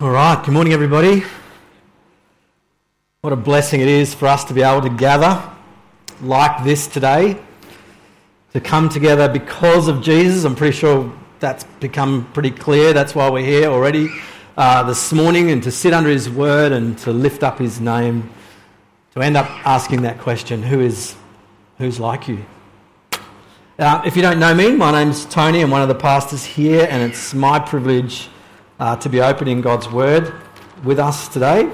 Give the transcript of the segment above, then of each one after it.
All right, good morning, everybody. What a blessing it is for us to be able to gather like this today, to come together because of Jesus. I'm pretty sure that's become pretty clear. That's why we're here already uh, this morning, and to sit under His word and to lift up His name, to end up asking that question who is, who's like you? Uh, if you don't know me, my name's Tony. I'm one of the pastors here, and it's my privilege uh, to be opening God's Word with us today.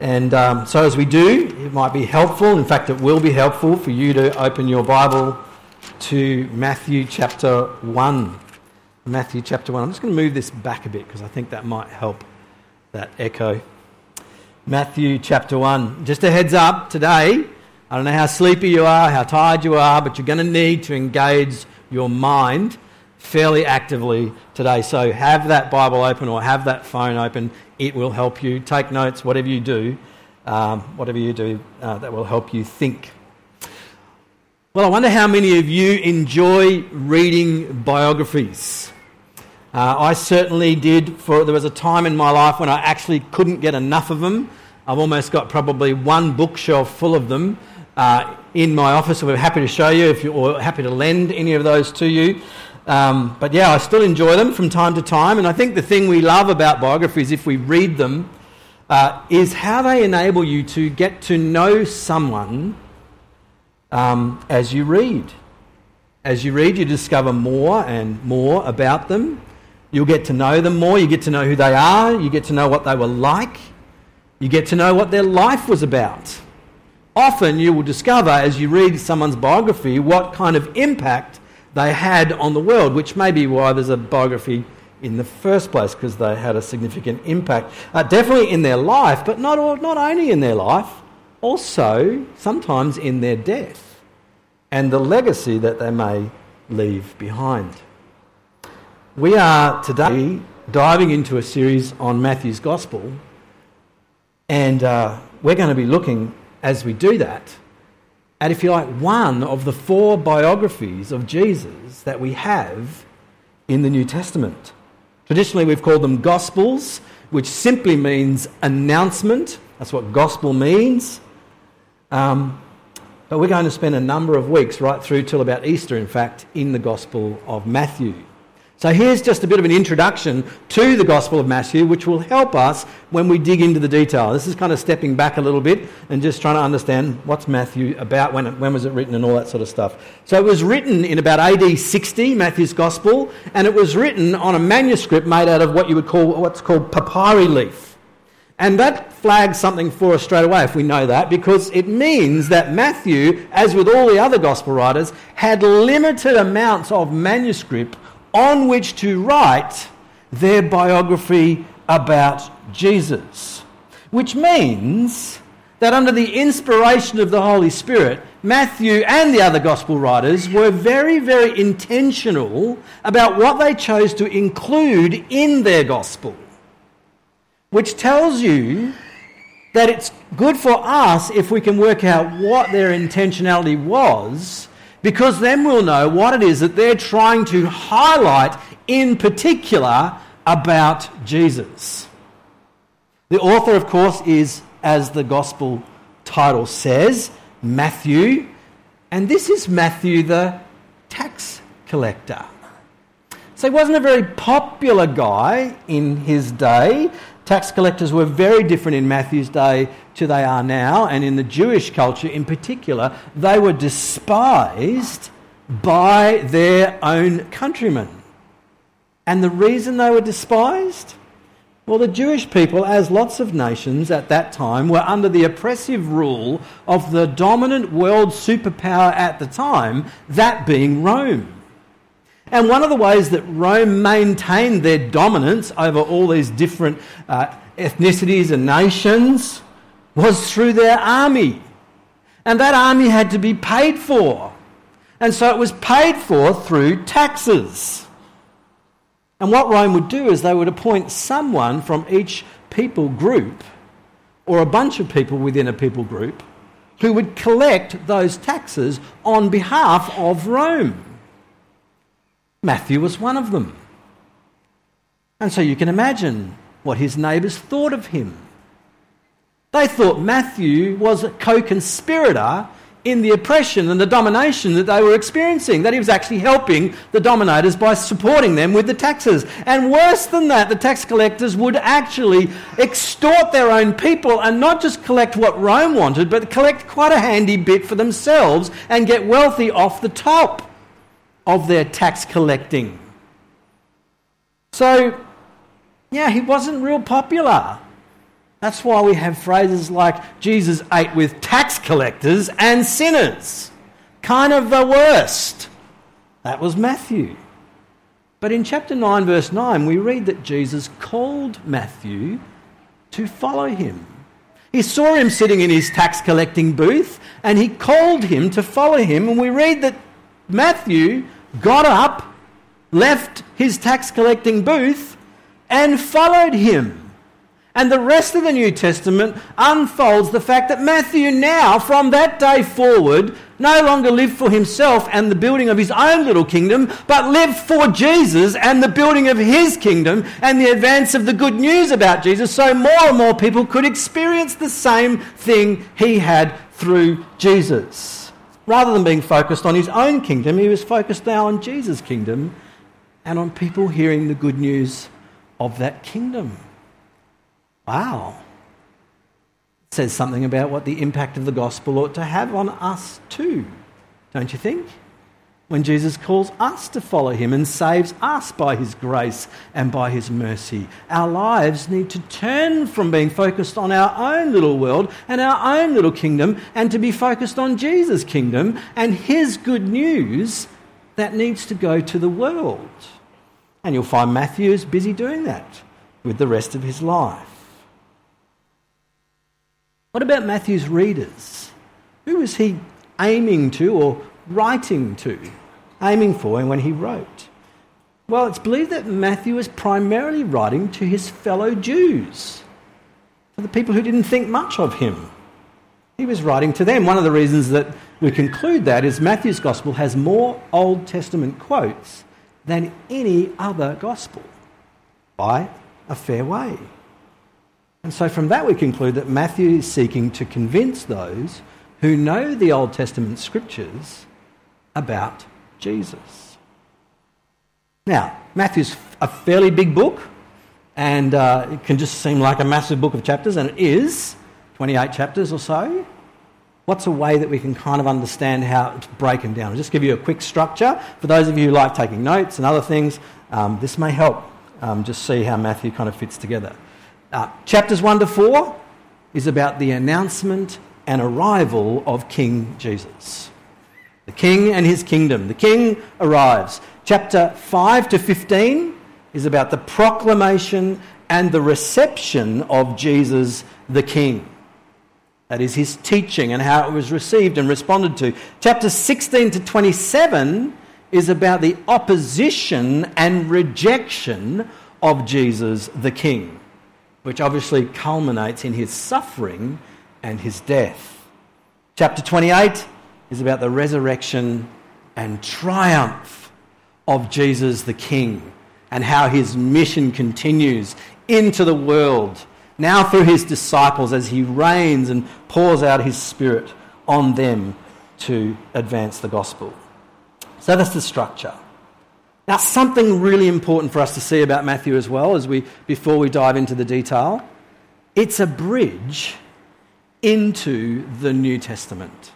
And um, so, as we do, it might be helpful, in fact, it will be helpful for you to open your Bible to Matthew chapter 1. Matthew chapter 1. I'm just going to move this back a bit because I think that might help that echo. Matthew chapter 1. Just a heads up today, I don't know how sleepy you are, how tired you are, but you're going to need to engage your mind fairly actively today. So have that Bible open or have that phone open. It will help you. Take notes, whatever you do, um, whatever you do, uh, that will help you think. Well, I wonder how many of you enjoy reading biographies. Uh, I certainly did. For there was a time in my life when I actually couldn't get enough of them. I've almost got probably one bookshelf full of them uh, in my office. We're happy to show you if you're happy to lend any of those to you. Um, but yeah, I still enjoy them from time to time. And I think the thing we love about biographies, if we read them, uh, is how they enable you to get to know someone um, as you read. As you read, you discover more and more about them. You'll get to know them more. You get to know who they are. You get to know what they were like. You get to know what their life was about. Often you will discover as you read someone's biography what kind of impact they had on the world, which may be why there's a biography in the first place, because they had a significant impact. Uh, definitely in their life, but not, not only in their life, also sometimes in their death and the legacy that they may leave behind. We are today diving into a series on Matthew's Gospel, and uh, we're going to be looking as we do that at, if you like, one of the four biographies of Jesus that we have in the New Testament. Traditionally, we've called them Gospels, which simply means announcement. That's what gospel means. Um, but we're going to spend a number of weeks, right through till about Easter, in fact, in the Gospel of Matthew. So here's just a bit of an introduction to the Gospel of Matthew, which will help us when we dig into the detail. This is kind of stepping back a little bit and just trying to understand what's Matthew about, when, it, when was it written, and all that sort of stuff. So it was written in about AD 60, Matthew's Gospel, and it was written on a manuscript made out of what you would call what's called papyri leaf. And that flags something for us straight away if we know that, because it means that Matthew, as with all the other Gospel writers, had limited amounts of manuscript on which to write their biography about Jesus. Which means that under the inspiration of the Holy Spirit, Matthew and the other gospel writers were very, very intentional about what they chose to include in their gospel. Which tells you that it's good for us if we can work out what their intentionality was because then we'll know what it is that they're trying to highlight in particular about Jesus. The author, of course, is, as the gospel title says, Matthew, and this is Matthew the tax collector. So he wasn't a very popular guy in his day. Tax collectors were very different in Matthew's day to they are now, and in the Jewish culture in particular, they were despised by their own countrymen. And the reason they were despised? Well, the Jewish people, as lots of nations at that time, were under the oppressive rule of the dominant world superpower at the time, that being Rome. And one of the ways that Rome maintained their dominance over all these different uh, ethnicities and nations was through their army. And that army had to be paid for. And so it was paid for through taxes. And what Rome would do is they would appoint someone from each people group, or a bunch of people within a people group, who would collect those taxes on behalf of Rome. Matthew was one of them. And so you can imagine what his neighbours thought of him. They thought Matthew was a co conspirator in the oppression and the domination that they were experiencing, that he was actually helping the dominators by supporting them with the taxes. And worse than that, the tax collectors would actually extort their own people and not just collect what Rome wanted, but collect quite a handy bit for themselves and get wealthy off the top of their tax collecting. So, yeah, he wasn't real popular. That's why we have phrases like Jesus ate with tax collectors and sinners. Kind of the worst. That was Matthew. But in chapter 9, verse 9, we read that Jesus called Matthew to follow him. He saw him sitting in his tax collecting booth and he called him to follow him. And we read that Matthew got up, left his tax collecting booth, and followed him. And the rest of the New Testament unfolds the fact that Matthew now, from that day forward, no longer lived for himself and the building of his own little kingdom, but lived for Jesus and the building of his kingdom and the advance of the good news about Jesus, so more and more people could experience the same thing he had through Jesus. Rather than being focused on his own kingdom, he was focused now on Jesus' kingdom and on people hearing the good news of that kingdom. Wow. It says something about what the impact of the gospel ought to have on us too, don't you think? When Jesus calls us to follow him and saves us by his grace and by his mercy, our lives need to turn from being focused on our own little world and our own little kingdom and to be focused on Jesus' kingdom and his good news that needs to go to the world. And you'll find Matthew is busy doing that with the rest of his life. What about Matthew's readers? Who was he aiming to or writing to, aiming for and when he wrote? Well, it's believed that Matthew was primarily writing to his fellow Jews, to the people who didn't think much of him. He was writing to them. One of the reasons that we conclude that is Matthew's gospel has more Old Testament quotes than any other gospel by a fair way. And so from that we conclude that Matthew is seeking to convince those who know the Old Testament scriptures about Jesus. Now, Matthew's a fairly big book, and uh, it can just seem like a massive book of chapters, and it is 28 chapters or so. What's a way that we can kind of understand how to break them down? I'll just give you a quick structure. For those of you who like taking notes and other things, um, this may help um, just see how Matthew kind of fits together. Uh, chapters 1 to 4 is about the announcement and arrival of King Jesus. The king and his kingdom. The king arrives. Chapter 5 to 15 is about the proclamation and the reception of Jesus the king. That is his teaching and how it was received and responded to. Chapter 16 to 27 is about the opposition and rejection of Jesus the king which obviously culminates in his suffering and his death. Chapter 28 is about the resurrection and triumph of Jesus the King and how his mission continues into the world, now through his disciples as he reigns and pours out his Spirit on them to advance the gospel. So that's the structure. Now, something really important for us to see about Matthew as well, as we, before we dive into the detail, it's a bridge into the New Testament.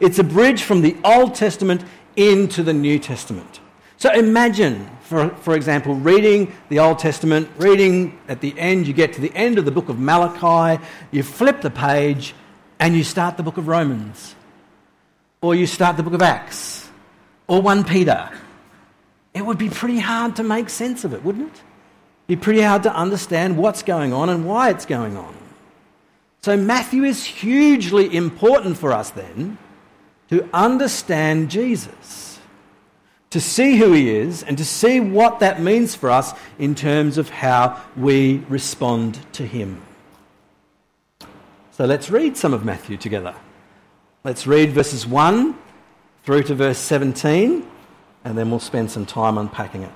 It's a bridge from the Old Testament into the New Testament. So imagine, for, for example, reading the Old Testament, reading at the end, you get to the end of the book of Malachi, you flip the page, and you start the book of Romans, or you start the book of Acts, or 1 Peter it would be pretty hard to make sense of it, wouldn't it? It'd be pretty hard to understand what's going on and why it's going on. So, Matthew is hugely important for us then to understand Jesus, to see who he is, and to see what that means for us in terms of how we respond to him. So, let's read some of Matthew together. Let's read verses 1 through to verse 17 and then we'll spend some time unpacking it.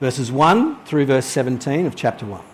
verses 1 through verse 17 of chapter 1.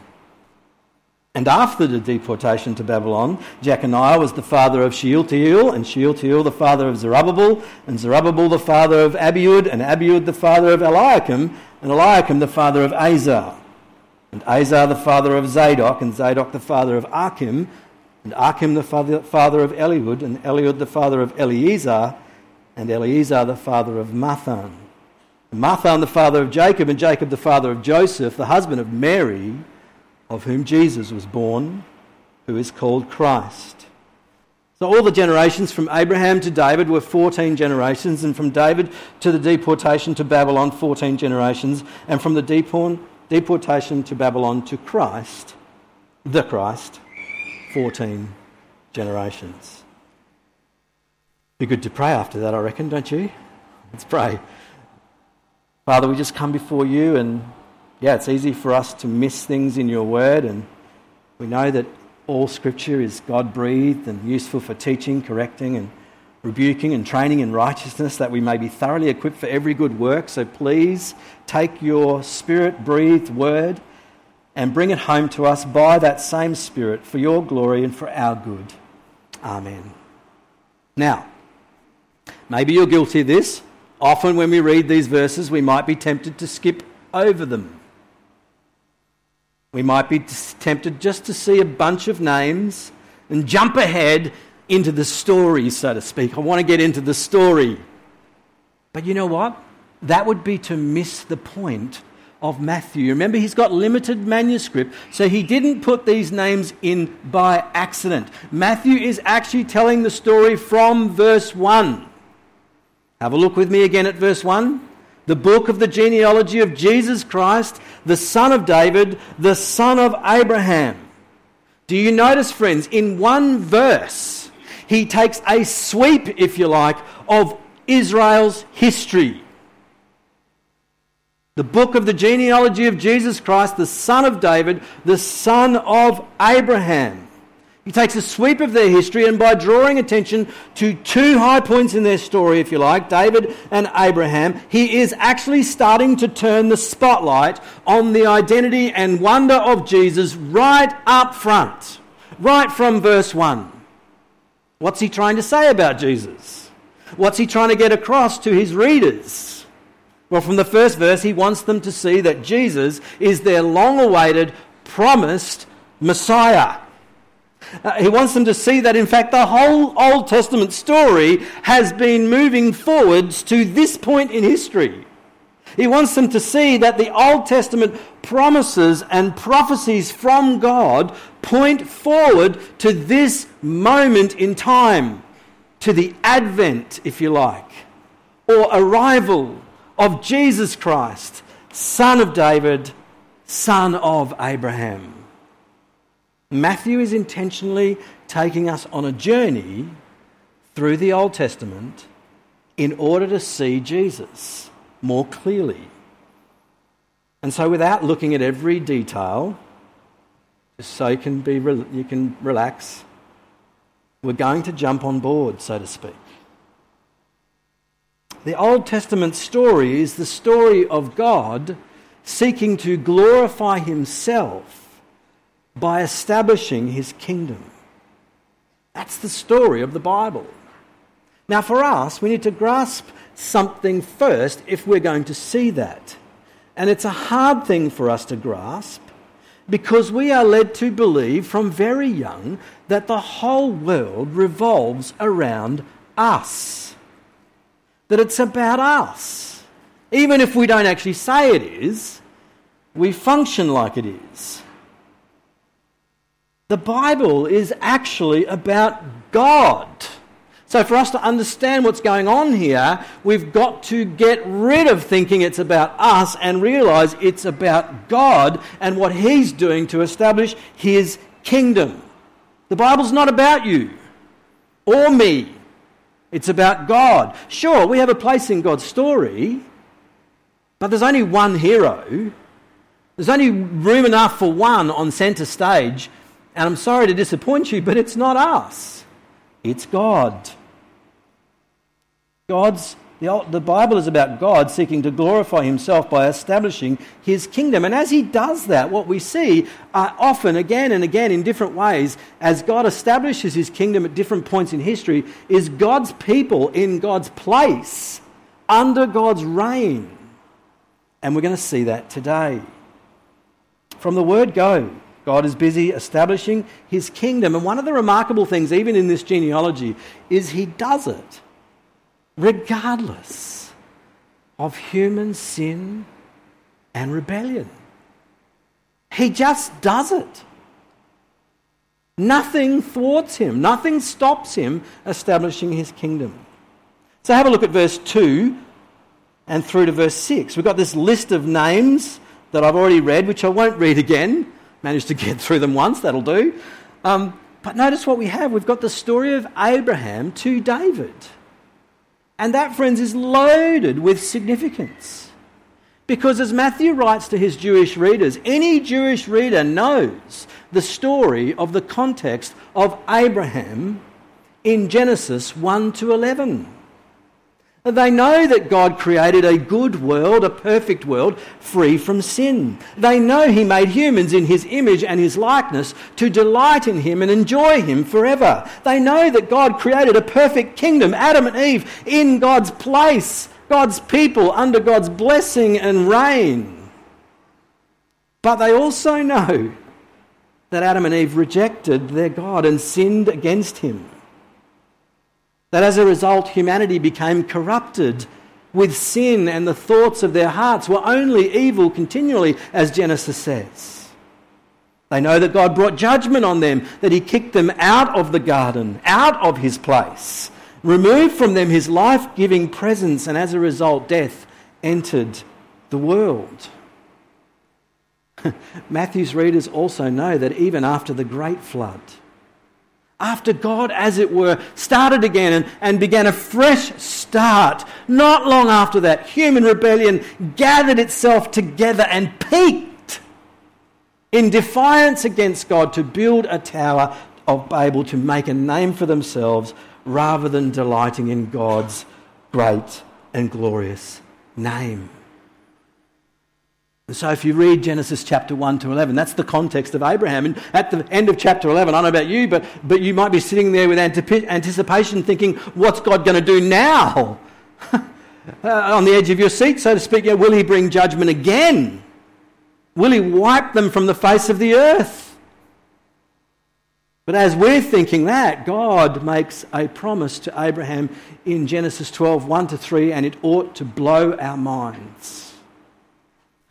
And after the deportation to Babylon, Jeconiah was the father of Shealtiel, and Shealtiel the father of Zerubbabel, and Zerubbabel the father of Abiud, and Abiud the father of Eliakim, and Eliakim the father of Azor, and Azor the father of Zadok, and Zadok the father of Achim, and Achim the father, father of Eliud, and Eliud the father of Eleazar, and Eleazar the father of Matthan. And Matthan the father of Jacob, and Jacob the father of Joseph, the husband of Mary, of whom Jesus was born, who is called Christ. So all the generations from Abraham to David were 14 generations, and from David to the deportation to Babylon, 14 generations, and from the deportation to Babylon to Christ, the Christ, 14 generations. Be good to pray after that, I reckon, don't you? Let's pray. Father, we just come before you, and yeah, it's easy for us to miss things in your word, and we know that all scripture is God breathed and useful for teaching, correcting, and rebuking and training in righteousness, that we may be thoroughly equipped for every good work. So please take your spirit breathed word and bring it home to us by that same spirit for your glory and for our good. Amen. Now, Maybe you're guilty of this. Often, when we read these verses, we might be tempted to skip over them. We might be tempted just to see a bunch of names and jump ahead into the story, so to speak. I want to get into the story. But you know what? That would be to miss the point of Matthew. Remember, he's got limited manuscript, so he didn't put these names in by accident. Matthew is actually telling the story from verse 1. Have a look with me again at verse 1. The book of the genealogy of Jesus Christ, the son of David, the son of Abraham. Do you notice, friends, in one verse, he takes a sweep, if you like, of Israel's history. The book of the genealogy of Jesus Christ, the son of David, the son of Abraham. He takes a sweep of their history, and by drawing attention to two high points in their story, if you like, David and Abraham, he is actually starting to turn the spotlight on the identity and wonder of Jesus right up front, right from verse 1. What's he trying to say about Jesus? What's he trying to get across to his readers? Well, from the first verse, he wants them to see that Jesus is their long awaited, promised Messiah. Uh, he wants them to see that, in fact, the whole Old Testament story has been moving forwards to this point in history. He wants them to see that the Old Testament promises and prophecies from God point forward to this moment in time, to the advent, if you like, or arrival of Jesus Christ, son of David, son of Abraham. Matthew is intentionally taking us on a journey through the Old Testament in order to see Jesus more clearly. And so, without looking at every detail, just so you can, be, you can relax, we're going to jump on board, so to speak. The Old Testament story is the story of God seeking to glorify himself by establishing his kingdom. That's the story of the Bible. Now, for us, we need to grasp something first if we're going to see that. And it's a hard thing for us to grasp because we are led to believe from very young that the whole world revolves around us, that it's about us. Even if we don't actually say it is, we function like it is. The Bible is actually about God. So, for us to understand what's going on here, we've got to get rid of thinking it's about us and realize it's about God and what He's doing to establish His kingdom. The Bible's not about you or me, it's about God. Sure, we have a place in God's story, but there's only one hero. There's only room enough for one on centre stage, and I'm sorry to disappoint you, but it's not us, it's God. God's the, the Bible is about God seeking to glorify himself by establishing his kingdom. And as he does that, what we see uh, often, again and again, in different ways, as God establishes his kingdom at different points in history, is God's people in God's place under God's reign. And we're going to see that today. From the word go, God is busy establishing his kingdom. And one of the remarkable things, even in this genealogy, is he does it regardless of human sin and rebellion. He just does it. Nothing thwarts him, nothing stops him establishing his kingdom. So have a look at verse 2 and through to verse 6. We've got this list of names that I've already read, which I won't read again. Managed to get through them once, that'll do. Um, but notice what we have. We've got the story of Abraham to David. And that, friends, is loaded with significance. Because as Matthew writes to his Jewish readers, any Jewish reader knows the story of the context of Abraham in Genesis 1 to 11. They know that God created a good world, a perfect world, free from sin. They know He made humans in His image and His likeness to delight in Him and enjoy Him forever. They know that God created a perfect kingdom, Adam and Eve, in God's place, God's people, under God's blessing and reign. But they also know that Adam and Eve rejected their God and sinned against Him. That as a result, humanity became corrupted with sin, and the thoughts of their hearts were only evil continually, as Genesis says. They know that God brought judgment on them, that He kicked them out of the garden, out of His place, removed from them His life giving presence, and as a result, death entered the world. Matthew's readers also know that even after the great flood, after God, as it were, started again and, and began a fresh start. Not long after that, human rebellion gathered itself together and peaked in defiance against God to build a tower of Babel to make a name for themselves rather than delighting in God's great and glorious name. So, if you read Genesis chapter 1 to 11, that's the context of Abraham. And at the end of chapter 11, I don't know about you, but, but you might be sitting there with anticipation thinking, what's God going to do now? uh, on the edge of your seat, so to speak, yeah, will he bring judgment again? Will he wipe them from the face of the earth? But as we're thinking that, God makes a promise to Abraham in Genesis 12, 1 to 3, and it ought to blow our minds.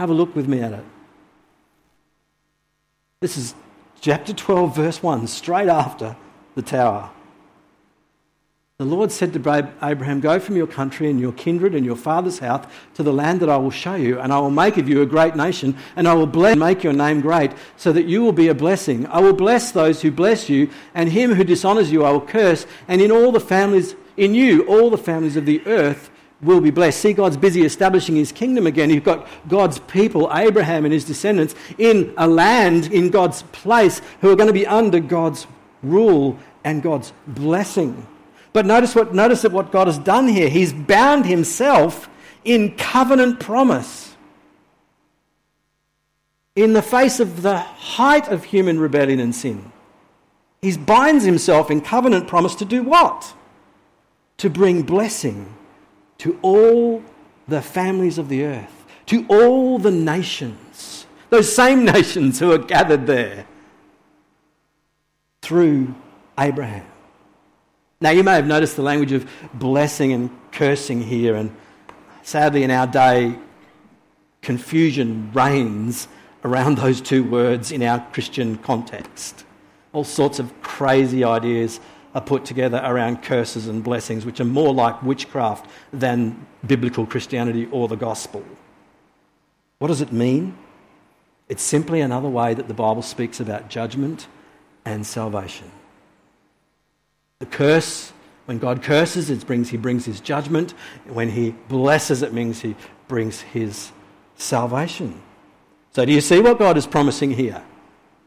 Have a look with me at it. This is chapter 12, verse 1, straight after the tower. The Lord said to Abraham, Go from your country and your kindred and your father's house to the land that I will show you, and I will make of you a great nation, and I will bless and make your name great, so that you will be a blessing. I will bless those who bless you, and him who dishonors you I will curse, and in all the families, in you, all the families of the earth will be blessed. See, God's busy establishing his kingdom again. You've got God's people, Abraham and his descendants, in a land, in God's place, who are going to be under God's rule and God's blessing. But notice what, notice that what God has done here. He's bound himself in covenant promise. in the face of the height of human rebellion and sin. He binds himself in covenant promise to do what? To bring blessing to all the families of the earth, to all the nations, those same nations who are gathered there through Abraham. Now, you may have noticed the language of blessing and cursing here, and sadly, in our day, confusion reigns around those two words in our Christian context. All sorts of crazy ideas are put together around curses and blessings, which are more like witchcraft than biblical Christianity or the gospel. What does it mean? It's simply another way that the Bible speaks about judgment and salvation. The curse, when God curses, it brings, he brings his judgment. When he blesses, it means he brings his salvation. So, do you see what God is promising here?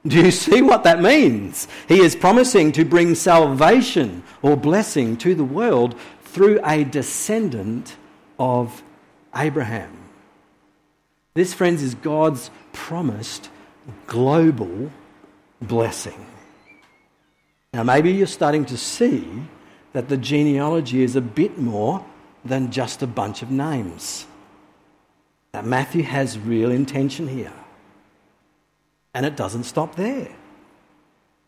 Do you see what that means? He is promising to bring salvation or blessing to the world through a descendant of Abraham. This, friends, is God's promised global blessing. Now, maybe you're starting to see that the genealogy is a bit more than just a bunch of names. That Matthew has real intention here. And it doesn't stop there.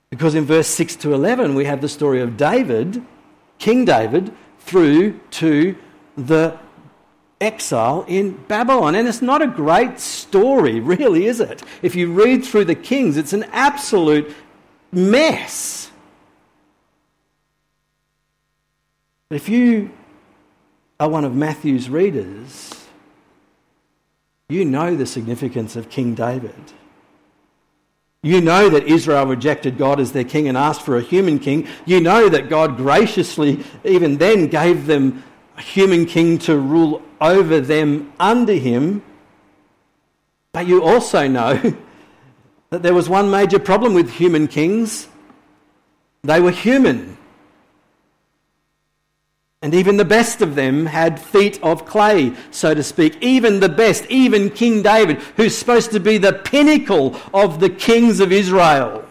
Because in verse 6 to 11, we have the story of David, King David, through to the exile in Babylon. And it's not a great story, really, is it? If you read through the Kings, it's an absolute mess. But if you are one of Matthew's readers, you know the significance of King David. You know that Israel rejected God as their king and asked for a human king. You know that God graciously, even then, gave them a human king to rule over them under him. But you also know that there was one major problem with human kings they were human. And even the best of them had feet of clay, so to speak. Even the best, even King David, who's supposed to be the pinnacle of the kings of Israel.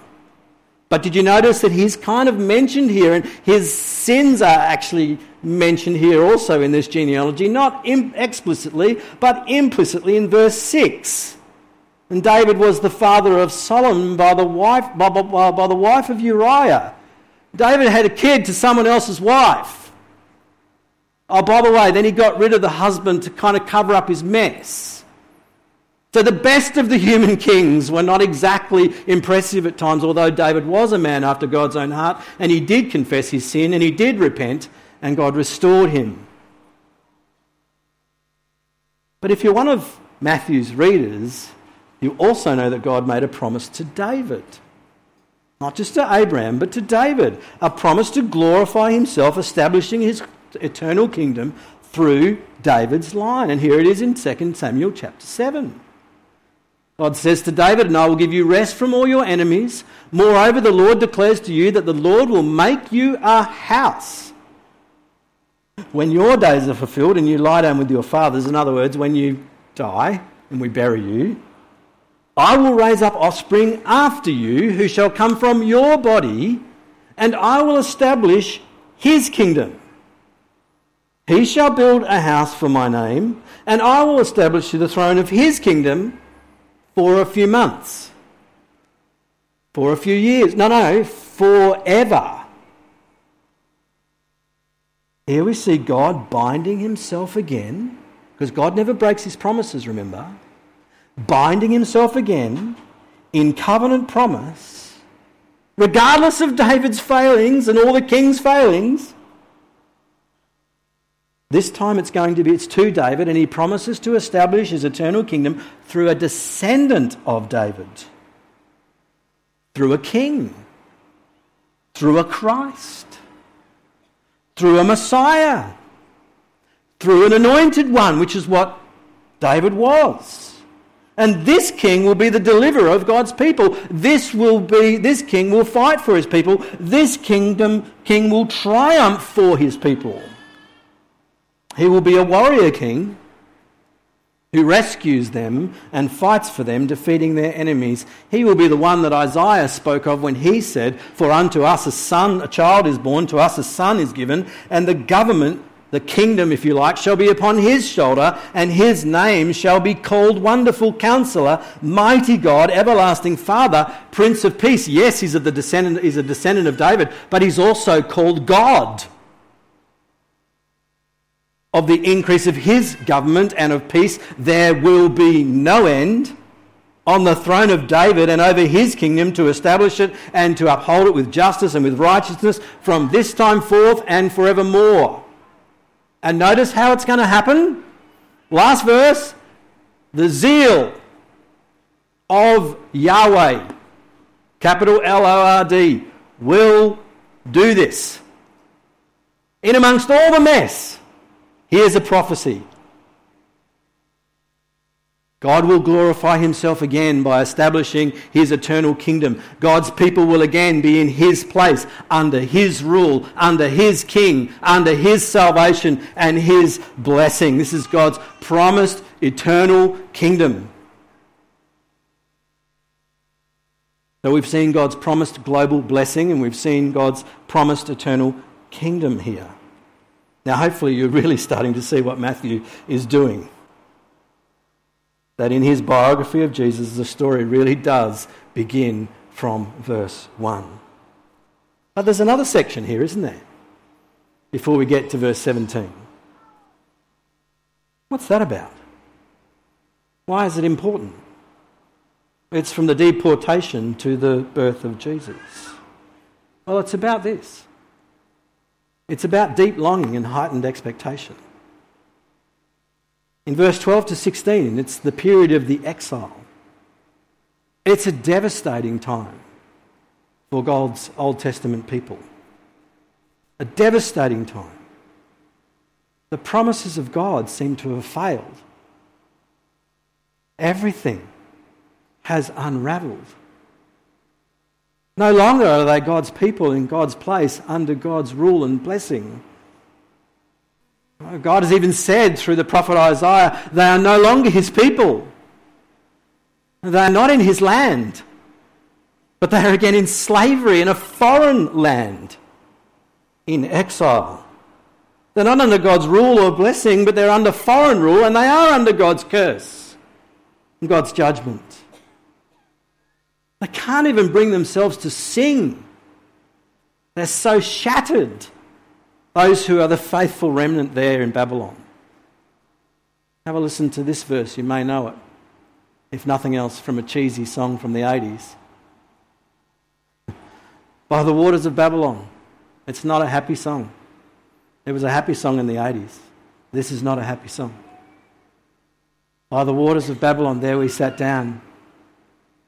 But did you notice that he's kind of mentioned here, and his sins are actually mentioned here also in this genealogy, not explicitly, but implicitly in verse 6. And David was the father of Solomon by the wife, by, by, by the wife of Uriah. David had a kid to someone else's wife. Oh, by the way, then he got rid of the husband to kind of cover up his mess. So the best of the human kings were not exactly impressive at times, although David was a man after God's own heart, and he did confess his sin and he did repent, and God restored him. But if you're one of Matthew's readers, you also know that God made a promise to David. Not just to Abraham, but to David. A promise to glorify himself, establishing his eternal kingdom through David's line. And here it is in 2 Samuel chapter 7. God says to David, And I will give you rest from all your enemies. Moreover, the Lord declares to you that the Lord will make you a house. When your days are fulfilled and you lie down with your fathers, in other words, when you die and we bury you, I will raise up offspring after you who shall come from your body, and I will establish his kingdom. He shall build a house for my name, and I will establish the throne of his kingdom for a few months. For a few years. No, no, forever. Here we see God binding himself again, because God never breaks his promises, remember? Binding himself again in covenant promise, regardless of David's failings and all the king's failings this time it's going to be, it's to David, and he promises to establish his eternal kingdom through a descendant of David, through a king, through a Christ, through a Messiah, through an anointed one, which is what David was. And this king will be the deliverer of God's people. This will be this king will fight for his people. This kingdom king will triumph for his people. He will be a warrior king who rescues them and fights for them, defeating their enemies. He will be the one that Isaiah spoke of when he said, For unto us a son, a child is born, to us a son is given, and the government, the kingdom, if you like, shall be upon his shoulder, and his name shall be called Wonderful Counselor, Mighty God, Everlasting Father, Prince of Peace. Yes, he's, of the descendant, he's a descendant of David, but he's also called God of the increase of his government and of peace, there will be no end on the throne of David and over his kingdom to establish it and to uphold it with justice and with righteousness from this time forth and forevermore. And notice how it's going to happen. Last verse the zeal of Yahweh, capital L O R D, will do this. In amongst all the mess, Here's a prophecy God will glorify himself again by establishing his eternal kingdom. God's people will again be in his place, under his rule, under his king, under his salvation and his blessing. This is God's promised eternal kingdom. So we've seen God's promised global blessing and we've seen God's promised eternal kingdom here. Now, hopefully, you're really starting to see what Matthew is doing. That in his biography of Jesus, the story really does begin from verse 1. But there's another section here, isn't there? Before we get to verse 17. What's that about? Why is it important? It's from the deportation to the birth of Jesus. Well, it's about this it's about deep longing and heightened expectation. In verse 12 to 16, it's the period of the exile. It's a devastating time for God's Old Testament people. A devastating time. The promises of God seem to have failed. Everything has unraveled. No longer are they God's people in God's place under God's rule and blessing. God has even said through the prophet Isaiah, they are no longer his people. They are not in his land, but they are again in slavery in a foreign land, in exile. They're not under God's rule or blessing, but they're under foreign rule, and they are under God's curse and God's judgment. They can't even bring themselves to sing. They're so shattered, those who are the faithful remnant there in Babylon. Have a listen to this verse, you may know it, if nothing else, from a cheesy song from the 80s. By the waters of Babylon. It's not a happy song. It was a happy song in the 80s. This is not a happy song. By the waters of Babylon, there we sat down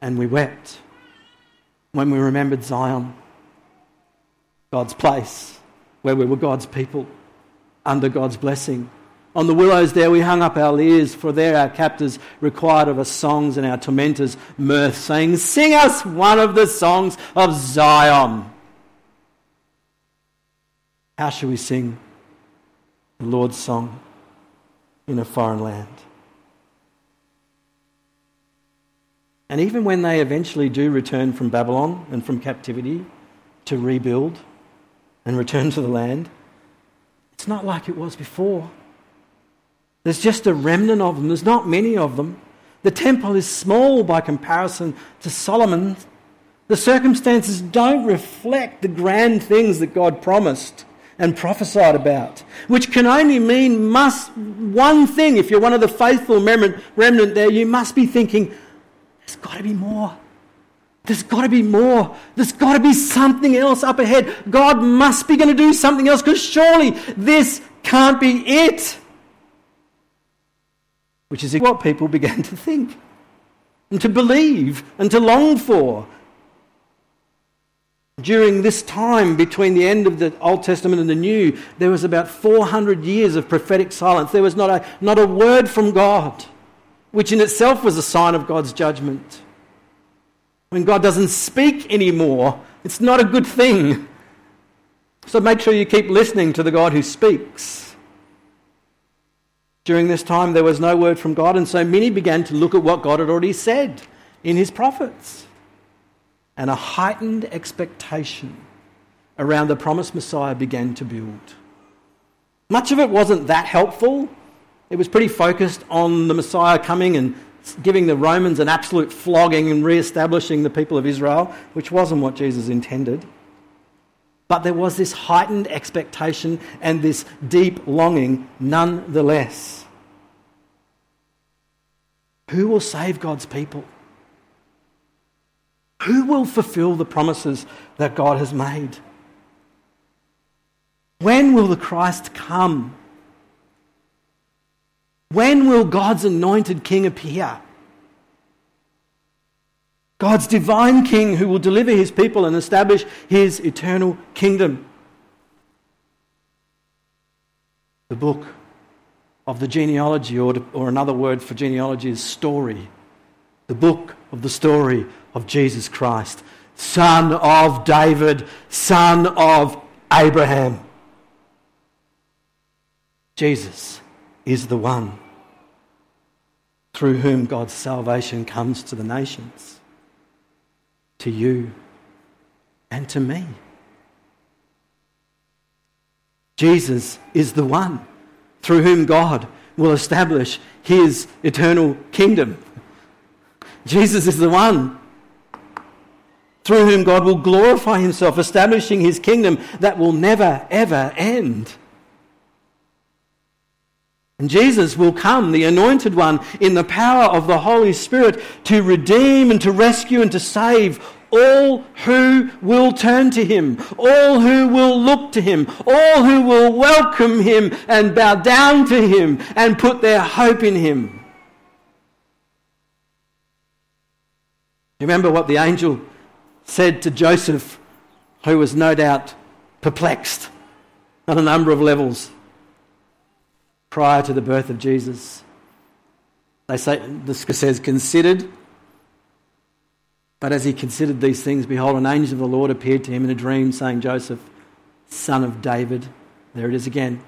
and we wept when we remembered Zion, God's place, where we were God's people, under God's blessing. On the willows there we hung up our lyres, for there our captors required of us songs and our tormentors mirth, saying, Sing us one of the songs of Zion. How shall we sing the Lord's song in a foreign land? And even when they eventually do return from Babylon and from captivity to rebuild and return to the land, it's not like it was before. There's just a remnant of them, there's not many of them. The temple is small by comparison to Solomon's. The circumstances don't reflect the grand things that God promised and prophesied about, which can only mean must one thing. If you're one of the faithful remnant, remnant there, you must be thinking, there's got to be more. There's got to be more. There's got to be something else up ahead. God must be going to do something else because surely this can't be it. Which is what people began to think and to believe and to long for. During this time between the end of the Old Testament and the New, there was about 400 years of prophetic silence. There was not a, not a word from God which in itself was a sign of God's judgment. When God doesn't speak anymore, it's not a good thing. So make sure you keep listening to the God who speaks. During this time, there was no word from God, and so many began to look at what God had already said in his prophets. And a heightened expectation around the promised Messiah began to build. Much of it wasn't that helpful. It was pretty focused on the Messiah coming and giving the Romans an absolute flogging and re establishing the people of Israel, which wasn't what Jesus intended. But there was this heightened expectation and this deep longing nonetheless. Who will save God's people? Who will fulfill the promises that God has made? When will the Christ come? When will God's anointed king appear? God's divine king who will deliver his people and establish his eternal kingdom. The book of the genealogy, or, or another word for genealogy is story. The book of the story of Jesus Christ, son of David, son of Abraham. Jesus is the one through whom God's salvation comes to the nations, to you and to me. Jesus is the one through whom God will establish his eternal kingdom. Jesus is the one through whom God will glorify himself, establishing his kingdom that will never, ever end. And Jesus will come, the anointed one, in the power of the Holy Spirit to redeem and to rescue and to save all who will turn to him, all who will look to him, all who will welcome him and bow down to him and put their hope in him. Remember what the angel said to Joseph, who was no doubt perplexed on a number of levels prior to the birth of Jesus. They say, the scripture says, considered. But as he considered these things, behold, an angel of the Lord appeared to him in a dream, saying, Joseph, son of David, there it is again,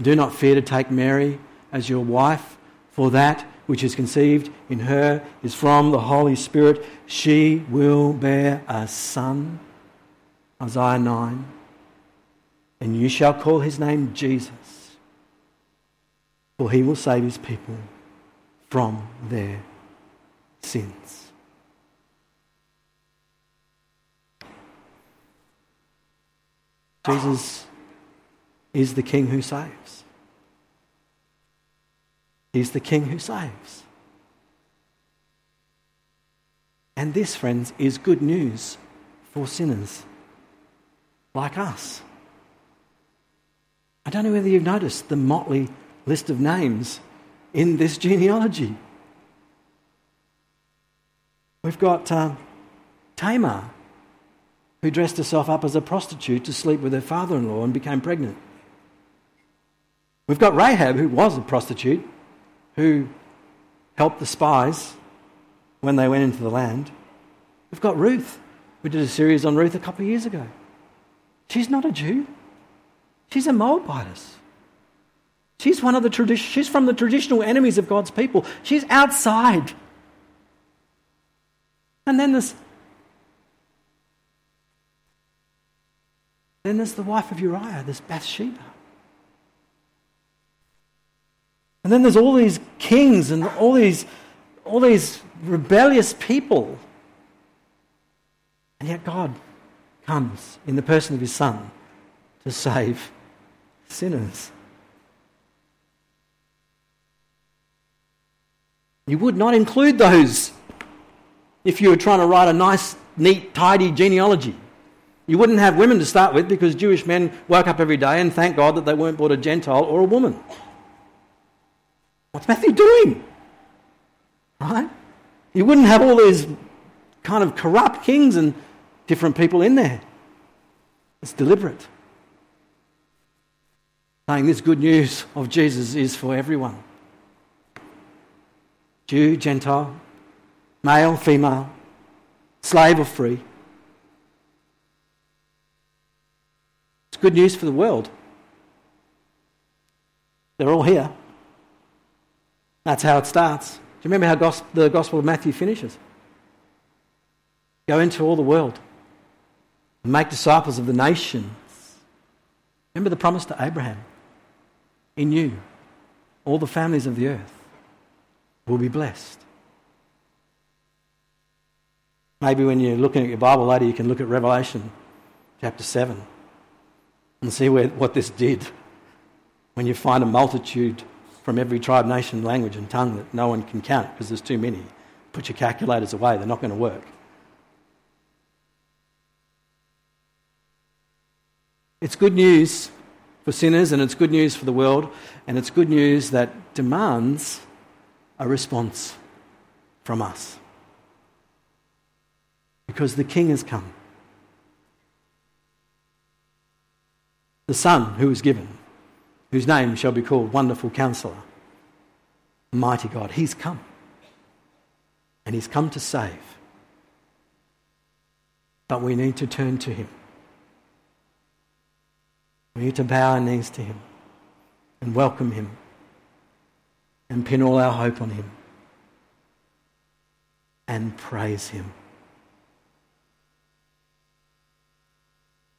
do not fear to take Mary as your wife, for that which is conceived in her is from the Holy Spirit. She will bear a son. Isaiah 9. And you shall call his name Jesus for he will save his people from their sins. Jesus is the King who saves. He's the King who saves. And this, friends, is good news for sinners like us. I don't know whether you've noticed the motley list of names in this genealogy. We've got uh, Tamar, who dressed herself up as a prostitute to sleep with her father in law and became pregnant. We've got Rahab, who was a prostitute, who helped the spies when they went into the land. We've got Ruth. We did a series on Ruth a couple of years ago. She's not a Jew, she's a Moabitess. She's one of the tradi- she's from the traditional enemies of God's people. She's outside. And then there's then there's the wife of Uriah, this Bathsheba. And then there's all these kings and all these all these rebellious people. And yet God comes in the person of his son to save sinners. You would not include those if you were trying to write a nice, neat, tidy genealogy. You wouldn't have women to start with because Jewish men woke up every day and thank God that they weren't born a Gentile or a woman. What's Matthew doing? Right? You wouldn't have all these kind of corrupt kings and different people in there. It's deliberate. Saying this good news of Jesus is for everyone. Jew, Gentile, male, female, slave or free. It's good news for the world. They're all here. That's how it starts. Do you remember how the Gospel of Matthew finishes? Go into all the world and make disciples of the nations. Remember the promise to Abraham? In you, all the families of the earth will be blessed. Maybe when you're looking at your Bible later, you can look at Revelation chapter 7 and see where, what this did. When you find a multitude from every tribe, nation, language, and tongue that no one can count because there's too many, put your calculators away, they're not going to work. It's good news for sinners and it's good news for the world, and it's good news that demands a response from us. Because the King has come. The Son who was given, whose name shall be called Wonderful Counselor, Mighty God. He's come. And He's come to save. But we need to turn to Him. We need to bow our knees to Him and welcome Him and pin all our hope on Him and praise Him.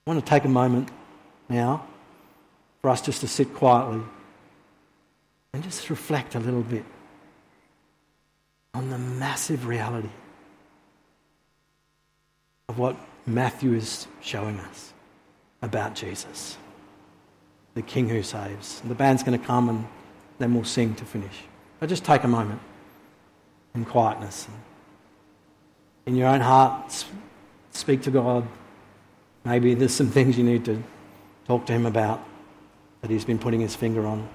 I want to take a moment now for us just to sit quietly and just reflect a little bit on the massive reality of what Matthew is showing us about Jesus, the King who saves. The band's going to come and then we'll sing to finish. But just take a moment in quietness. In your own heart, speak to God. Maybe there's some things you need to talk to Him about that He's been putting His finger on.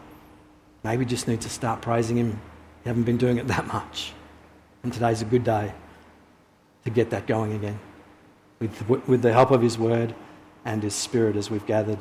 Maybe just need to start praising Him. You haven't been doing it that much. And today's a good day to get that going again with, with the help of His Word and His Spirit as we've gathered